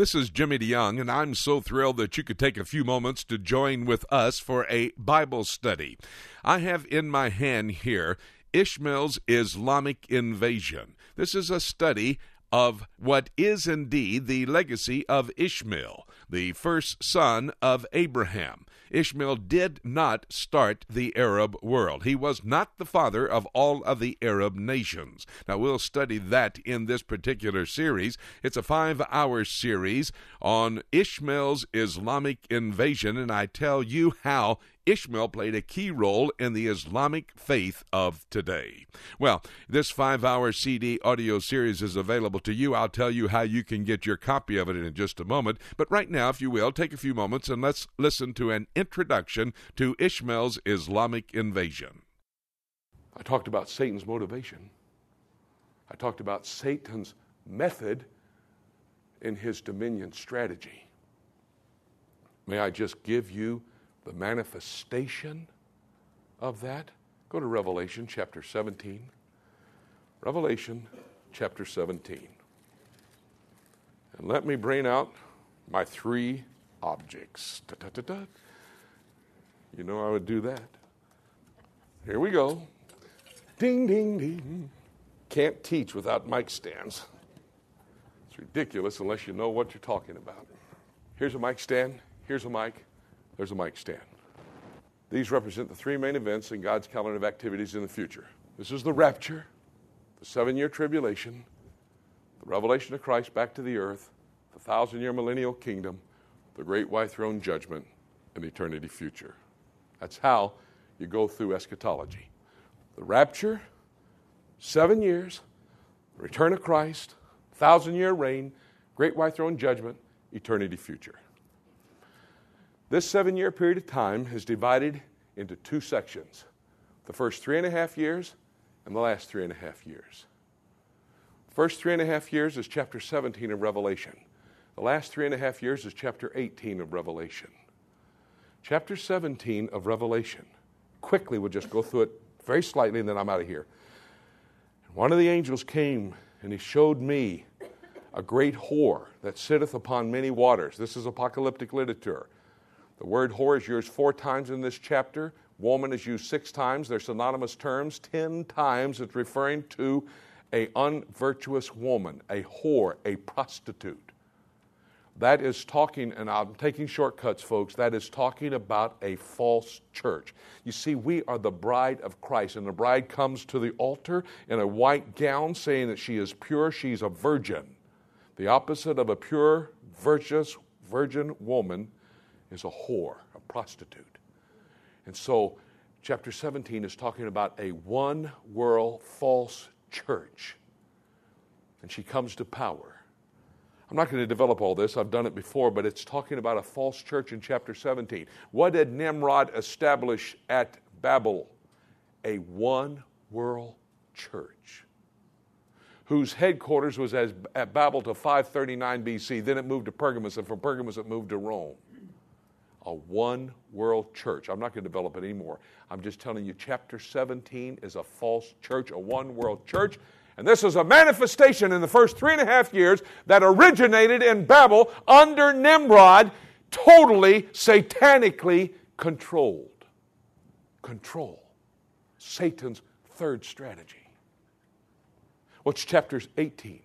This is Jimmy DeYoung, and I'm so thrilled that you could take a few moments to join with us for a Bible study. I have in my hand here Ishmael's Islamic Invasion. This is a study of what is indeed the legacy of Ishmael, the first son of Abraham. Ishmael did not start the Arab world. He was not the father of all of the Arab nations. Now, we'll study that in this particular series. It's a five hour series on Ishmael's Islamic invasion, and I tell you how Ishmael played a key role in the Islamic faith of today. Well, this five hour CD audio series is available to you. I'll tell you how you can get your copy of it in just a moment. But right now, if you will, take a few moments and let's listen to an introduction to Ishmael's Islamic invasion. I talked about Satan's motivation, I talked about Satan's method in his dominion strategy. May I just give you the manifestation of that? Go to Revelation chapter 17. Revelation chapter 17. And let me bring out my three objects. Da, da, da, you know I would do that. Here we go. Ding, ding, ding. Can't teach without mic stands. It's ridiculous unless you know what you're talking about. Here's a mic stand. Here's a mic. There's a mic stand. These represent the three main events in God's calendar of activities in the future. This is the rapture, the seven year tribulation, the revelation of Christ back to the earth, the thousand year millennial kingdom, the great white throne judgment, and eternity future. That's how you go through eschatology. The rapture, seven years, return of Christ, thousand year reign, great white throne judgment, eternity future. This seven year period of time is divided into two sections the first three and a half years and the last three and a half years. First three and a half years is chapter 17 of Revelation. The last three and a half years is chapter 18 of Revelation. Chapter 17 of Revelation. Quickly, we'll just go through it very slightly and then I'm out of here. One of the angels came and he showed me a great whore that sitteth upon many waters. This is apocalyptic literature. The word whore is used four times in this chapter. Woman is used six times. They're synonymous terms. Ten times it's referring to a unvirtuous woman, a whore, a prostitute. That is talking, and I'm taking shortcuts, folks, that is talking about a false church. You see, we are the bride of Christ, and the bride comes to the altar in a white gown saying that she is pure, she's a virgin. The opposite of a pure, virtuous, virgin woman is a whore, a prostitute. And so, chapter 17 is talking about a one world false church. And she comes to power. I'm not going to develop all this, I've done it before, but it's talking about a false church in chapter 17. What did Nimrod establish at Babel? A one world church whose headquarters was at Babel to 539 BC. Then it moved to Pergamus, and from Pergamus it moved to Rome a one world church. I'm not going to develop it anymore. I'm just telling you, chapter 17 is a false church, a one world church. And this is a manifestation in the first three and a half years that originated in Babel under Nimrod, totally satanically controlled. Control. Satan's third strategy. What's chapter 18?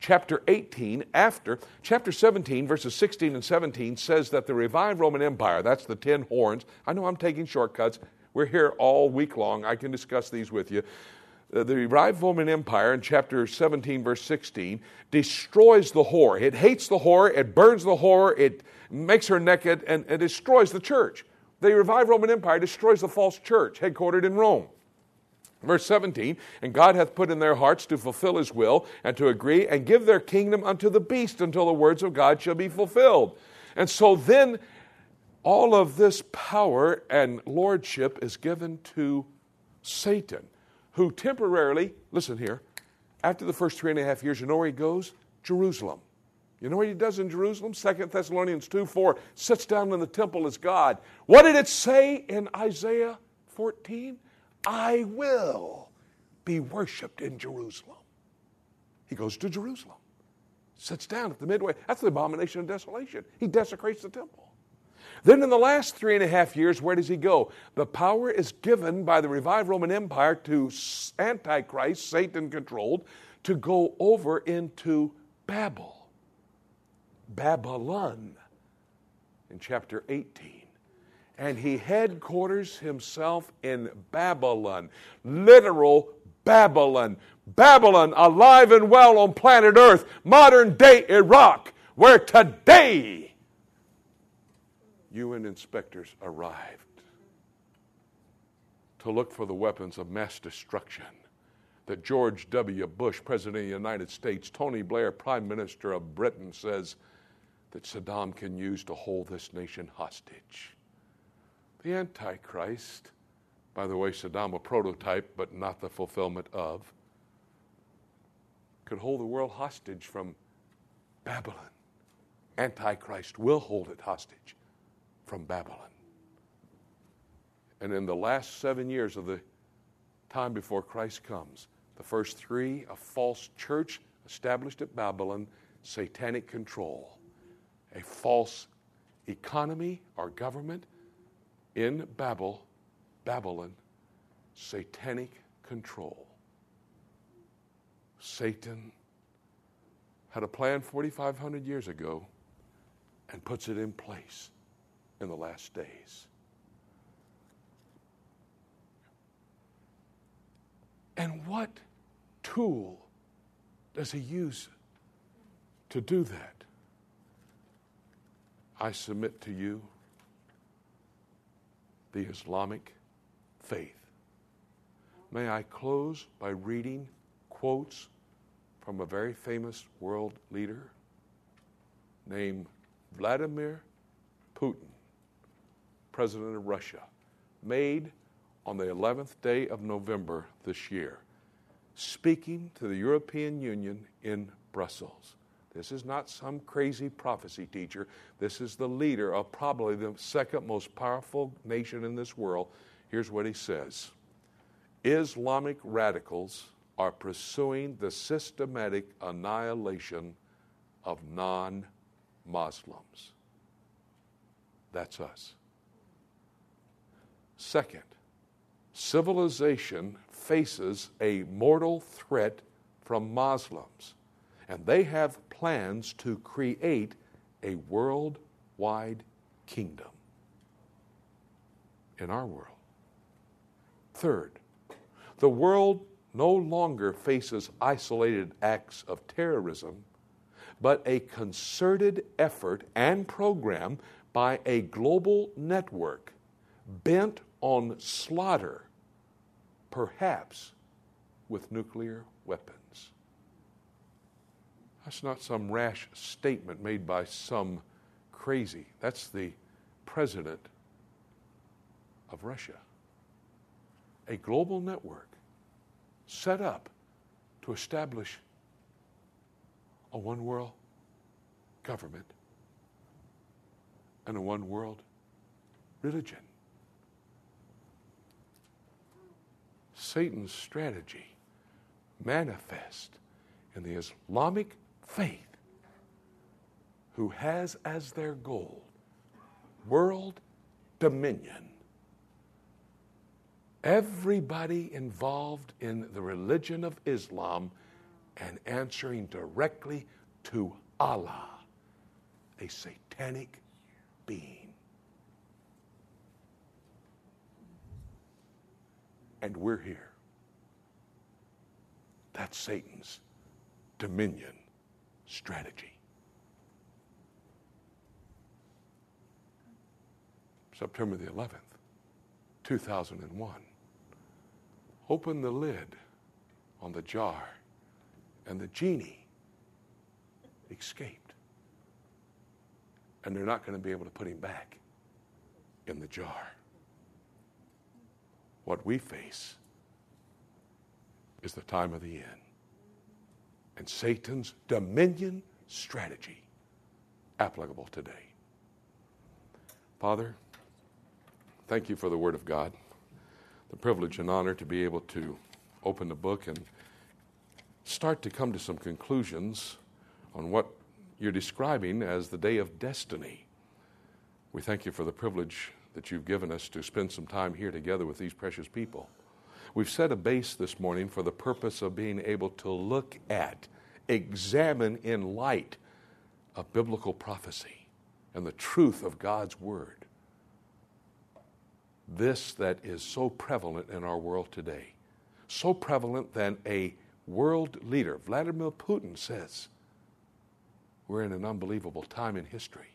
Chapter 18, after chapter 17, verses 16 and 17, says that the revived Roman Empire, that's the ten horns. I know I'm taking shortcuts. We're here all week long. I can discuss these with you. Uh, the revived Roman Empire in chapter 17, verse 16, destroys the whore. It hates the whore, it burns the whore, it makes her naked, and it destroys the church. The revived Roman Empire destroys the false church, headquartered in Rome. Verse 17, and God hath put in their hearts to fulfill his will and to agree and give their kingdom unto the beast until the words of God shall be fulfilled. And so then all of this power and lordship is given to Satan, who temporarily, listen here, after the first three and a half years, you know where he goes? Jerusalem. You know what he does in Jerusalem? Second Thessalonians 2 4 sits down in the temple as God. What did it say in Isaiah 14? I will be worshiped in Jerusalem. He goes to Jerusalem. Sits down at the midway. That's the abomination of desolation. He desecrates the temple. Then, in the last three and a half years, where does he go? The power is given by the revived Roman Empire to Antichrist, Satan controlled, to go over into Babel, Babylon, in chapter 18. And he headquarters himself in Babylon, literal Babylon. Babylon, alive and well on planet Earth, modern day Iraq, where today UN inspectors arrived to look for the weapons of mass destruction that George W. Bush, President of the United States, Tony Blair, Prime Minister of Britain, says that Saddam can use to hold this nation hostage. The Antichrist, by the way, Saddam a prototype, but not the fulfillment of, could hold the world hostage from Babylon. Antichrist will hold it hostage from Babylon. And in the last seven years of the time before Christ comes, the first three, a false church established at Babylon, satanic control, a false economy or government in Babel, Babylon, satanic control. Satan had a plan 4,500 years ago and puts it in place in the last days. And what tool does he use to do that? I submit to you the Islamic faith. May I close by reading quotes from a very famous world leader named Vladimir Putin president of Russia, made on the 11th day of November this year, speaking to the European Union in Brussels. This is not some crazy prophecy teacher. This is the leader of probably the second most powerful nation in this world. Here's what he says Islamic radicals are pursuing the systematic annihilation of non Muslims. That's us. Second, civilization faces a mortal threat from Muslims, and they have plans to create a worldwide kingdom in our world. Third, the world no longer faces isolated acts of terrorism, but a concerted effort and program by a global network bent on slaughter, perhaps with nuclear weapons. That's not some rash statement made by some crazy. That's the president of Russia. A global network set up to establish a one world government and a one world religion. Satan's strategy manifest in the Islamic faith, who has as their goal world dominion. Everybody involved in the religion of Islam and answering directly to Allah, a satanic being. and we're here. That's Satan's dominion strategy. September the 11th, 2001. Open the lid on the jar, and the genie escaped. And they're not going to be able to put him back in the jar. What we face is the time of the end. And Satan's dominion strategy applicable today. Father, thank you for the Word of God, the privilege and honor to be able to open the book and start to come to some conclusions on what you're describing as the day of destiny. We thank you for the privilege that you've given us to spend some time here together with these precious people. We've set a base this morning for the purpose of being able to look at, examine in light of biblical prophecy and the truth of God's Word. This that is so prevalent in our world today, so prevalent that a world leader, Vladimir Putin, says we're in an unbelievable time in history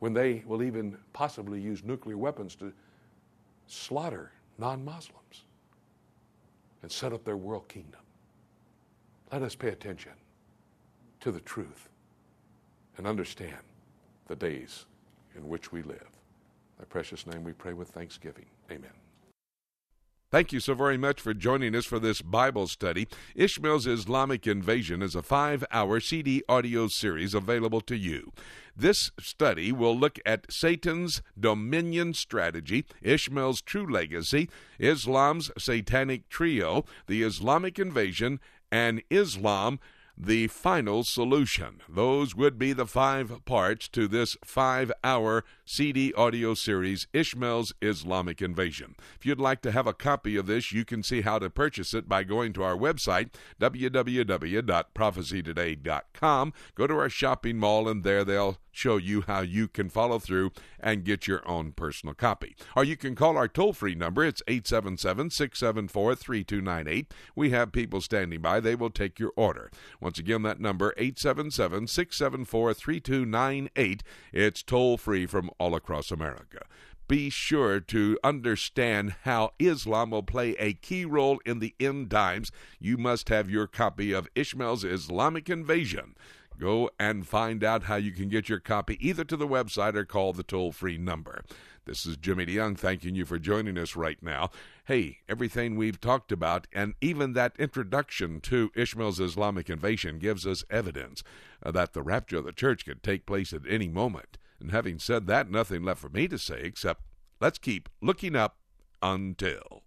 when they will even possibly use nuclear weapons to slaughter non Muslims and set up their world kingdom. Let us pay attention to the truth and understand the days in which we live. In thy precious name we pray with thanksgiving. Amen. Thank you so very much for joining us for this Bible study. Ishmael's Islamic Invasion is a five hour CD audio series available to you. This study will look at Satan's dominion strategy, Ishmael's true legacy, Islam's satanic trio, the Islamic invasion, and Islam the final solution. Those would be the five parts to this five hour CD audio series, Ishmael's Islamic Invasion. If you'd like to have a copy of this, you can see how to purchase it by going to our website, www.prophecytoday.com. Go to our shopping mall, and there they'll show you how you can follow through and get your own personal copy. Or you can call our toll free number. It's 877 674 3298. We have people standing by. They will take your order. Once again, that number 877 674 3298. It's toll free from all across America be sure to understand how Islam will play a key role in the end times. You must have your copy of Ishmael's Islamic Invasion. Go and find out how you can get your copy either to the website or call the toll free number. This is Jimmy DeYoung thanking you for joining us right now. Hey, everything we've talked about, and even that introduction to Ishmael's Islamic invasion, gives us evidence uh, that the rapture of the church could take place at any moment. And having said that, nothing left for me to say except let's keep looking up until.